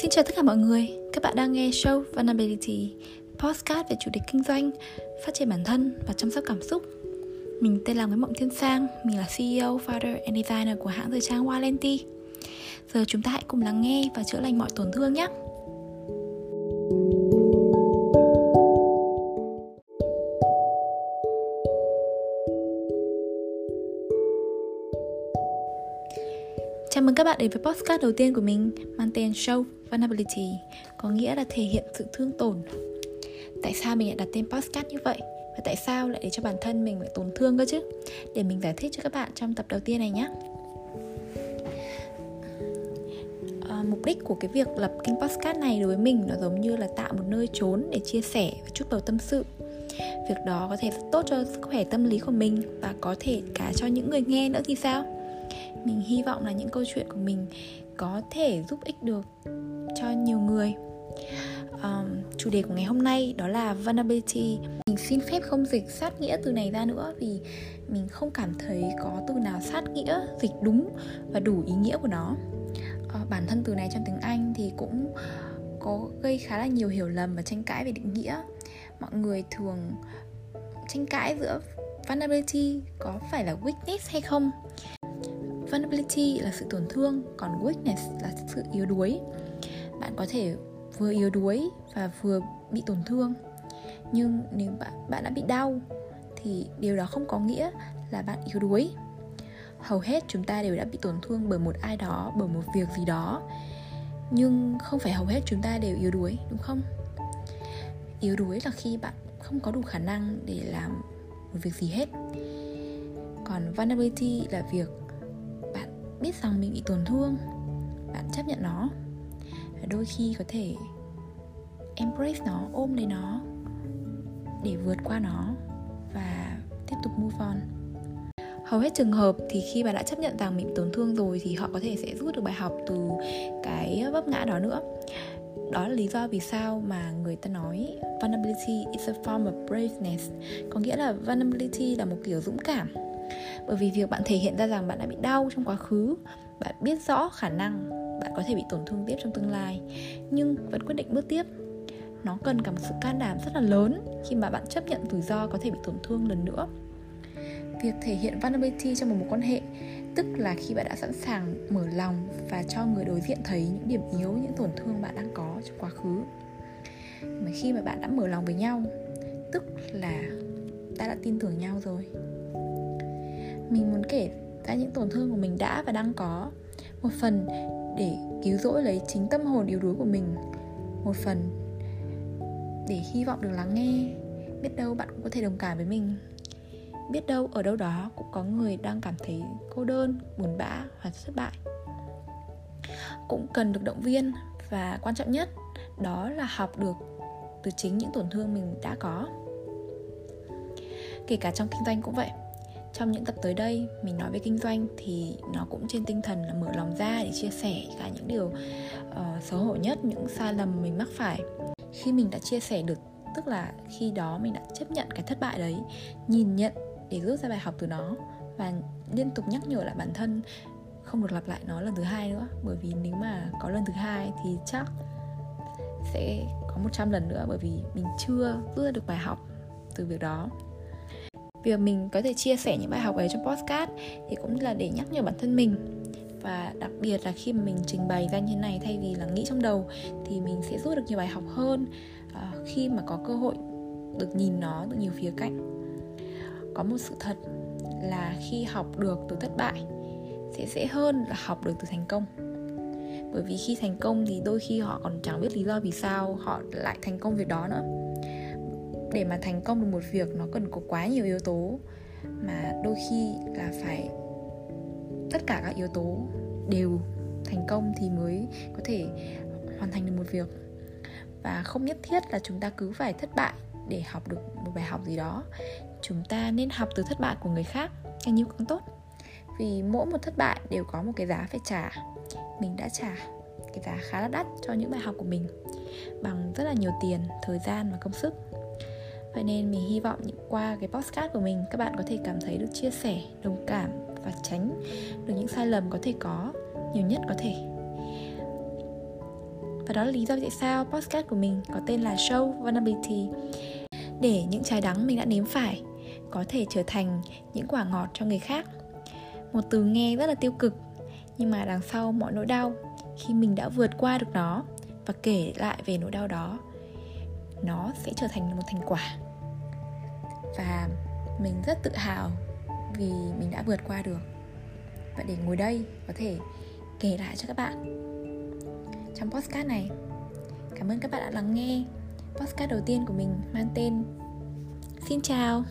Xin chào tất cả mọi người, các bạn đang nghe show Vulnerability, podcast về chủ đề kinh doanh, phát triển bản thân và chăm sóc cảm xúc. Mình tên là Nguyễn Mộng Thiên Sang, mình là CEO, founder and designer của hãng thời trang Walenti. Giờ chúng ta hãy cùng lắng nghe và chữa lành mọi tổn thương nhé. Chào mừng các bạn đến với podcast đầu tiên của mình mang tên Show Vulnerability có nghĩa là thể hiện sự thương tổn. Tại sao mình lại đặt tên podcast như vậy? Và tại sao lại để cho bản thân mình lại tổn thương cơ chứ? Để mình giải thích cho các bạn trong tập đầu tiên này nhé. À, mục đích của cái việc lập kênh podcast này đối với mình nó giống như là tạo một nơi trốn để chia sẻ và chút bầu tâm sự việc đó có thể rất tốt cho sức khỏe tâm lý của mình và có thể cả cho những người nghe nữa thì sao mình hy vọng là những câu chuyện của mình có thể giúp ích được cho nhiều người. Um, chủ đề của ngày hôm nay đó là vulnerability. Mình xin phép không dịch sát nghĩa từ này ra nữa vì mình không cảm thấy có từ nào sát nghĩa dịch đúng và đủ ý nghĩa của nó. Uh, bản thân từ này trong tiếng anh thì cũng có gây khá là nhiều hiểu lầm và tranh cãi về định nghĩa. Mọi người thường tranh cãi giữa vulnerability có phải là weakness hay không? Vulnerability là sự tổn thương, còn weakness là sự yếu đuối. Bạn có thể vừa yếu đuối và vừa bị tổn thương. Nhưng nếu bạn bạn đã bị đau thì điều đó không có nghĩa là bạn yếu đuối. Hầu hết chúng ta đều đã bị tổn thương bởi một ai đó, bởi một việc gì đó. Nhưng không phải hầu hết chúng ta đều yếu đuối, đúng không? Yếu đuối là khi bạn không có đủ khả năng để làm một việc gì hết. Còn vulnerability là việc biết rằng mình bị tổn thương, bạn chấp nhận nó. Và đôi khi có thể embrace nó, ôm lấy nó để vượt qua nó và tiếp tục move on. Hầu hết trường hợp thì khi bạn đã chấp nhận rằng mình tổn thương rồi thì họ có thể sẽ rút được bài học từ cái vấp ngã đó nữa. Đó là lý do vì sao mà người ta nói vulnerability is a form of braveness, có nghĩa là vulnerability là một kiểu dũng cảm bởi vì việc bạn thể hiện ra rằng bạn đã bị đau trong quá khứ, bạn biết rõ khả năng bạn có thể bị tổn thương tiếp trong tương lai, nhưng vẫn quyết định bước tiếp. Nó cần cả một sự can đảm rất là lớn khi mà bạn chấp nhận rủi ro có thể bị tổn thương lần nữa. Việc thể hiện vulnerability trong một mối quan hệ, tức là khi bạn đã sẵn sàng mở lòng và cho người đối diện thấy những điểm yếu, những tổn thương bạn đang có trong quá khứ. Mà khi mà bạn đã mở lòng với nhau, tức là ta đã tin tưởng nhau rồi mình muốn kể ra những tổn thương của mình đã và đang có. Một phần để cứu rỗi lấy chính tâm hồn yếu đuối của mình. Một phần để hy vọng được lắng nghe, biết đâu bạn cũng có thể đồng cảm với mình. Biết đâu ở đâu đó cũng có người đang cảm thấy cô đơn, buồn bã hoặc thất bại. Cũng cần được động viên và quan trọng nhất, đó là học được từ chính những tổn thương mình đã có. Kể cả trong kinh doanh cũng vậy trong những tập tới đây mình nói về kinh doanh thì nó cũng trên tinh thần là mở lòng ra để chia sẻ cả những điều uh, xấu hổ nhất những sai lầm mình mắc phải. Khi mình đã chia sẻ được tức là khi đó mình đã chấp nhận cái thất bại đấy nhìn nhận để rút ra bài học từ nó và liên tục nhắc nhở lại bản thân không được lặp lại nó lần thứ hai nữa. Bởi vì nếu mà có lần thứ hai thì chắc sẽ có 100 lần nữa bởi vì mình chưa rút ra được bài học từ việc đó việc mình có thể chia sẻ những bài học ấy trong podcast thì cũng là để nhắc nhở bản thân mình. Và đặc biệt là khi mà mình trình bày ra như thế này thay vì là nghĩ trong đầu thì mình sẽ rút được nhiều bài học hơn uh, khi mà có cơ hội được nhìn nó từ nhiều phía cạnh. Có một sự thật là khi học được từ thất bại sẽ dễ hơn là học được từ thành công. Bởi vì khi thành công thì đôi khi họ còn chẳng biết lý do vì sao họ lại thành công việc đó nữa để mà thành công được một việc, nó cần có quá nhiều yếu tố. Mà đôi khi là phải tất cả các yếu tố đều thành công thì mới có thể hoàn thành được một việc. Và không nhất thiết là chúng ta cứ phải thất bại để học được một bài học gì đó. Chúng ta nên học từ thất bại của người khác, càng nhiều càng tốt. Vì mỗi một thất bại đều có một cái giá phải trả. Mình đã trả cái giá khá là đắt cho những bài học của mình, bằng rất là nhiều tiền, thời gian và công sức. Vậy nên mình hy vọng qua cái podcast của mình các bạn có thể cảm thấy được chia sẻ, đồng cảm và tránh được những sai lầm có thể có nhiều nhất có thể. và đó là lý do tại sao podcast của mình có tên là Show Vulnerability để những trái đắng mình đã nếm phải có thể trở thành những quả ngọt cho người khác một từ nghe rất là tiêu cực nhưng mà đằng sau mọi nỗi đau khi mình đã vượt qua được nó và kể lại về nỗi đau đó nó sẽ trở thành một thành quả. Và mình rất tự hào vì mình đã vượt qua được. Và để ngồi đây có thể kể lại cho các bạn. Trong podcast này, cảm ơn các bạn đã lắng nghe. Podcast đầu tiên của mình mang tên xin chào!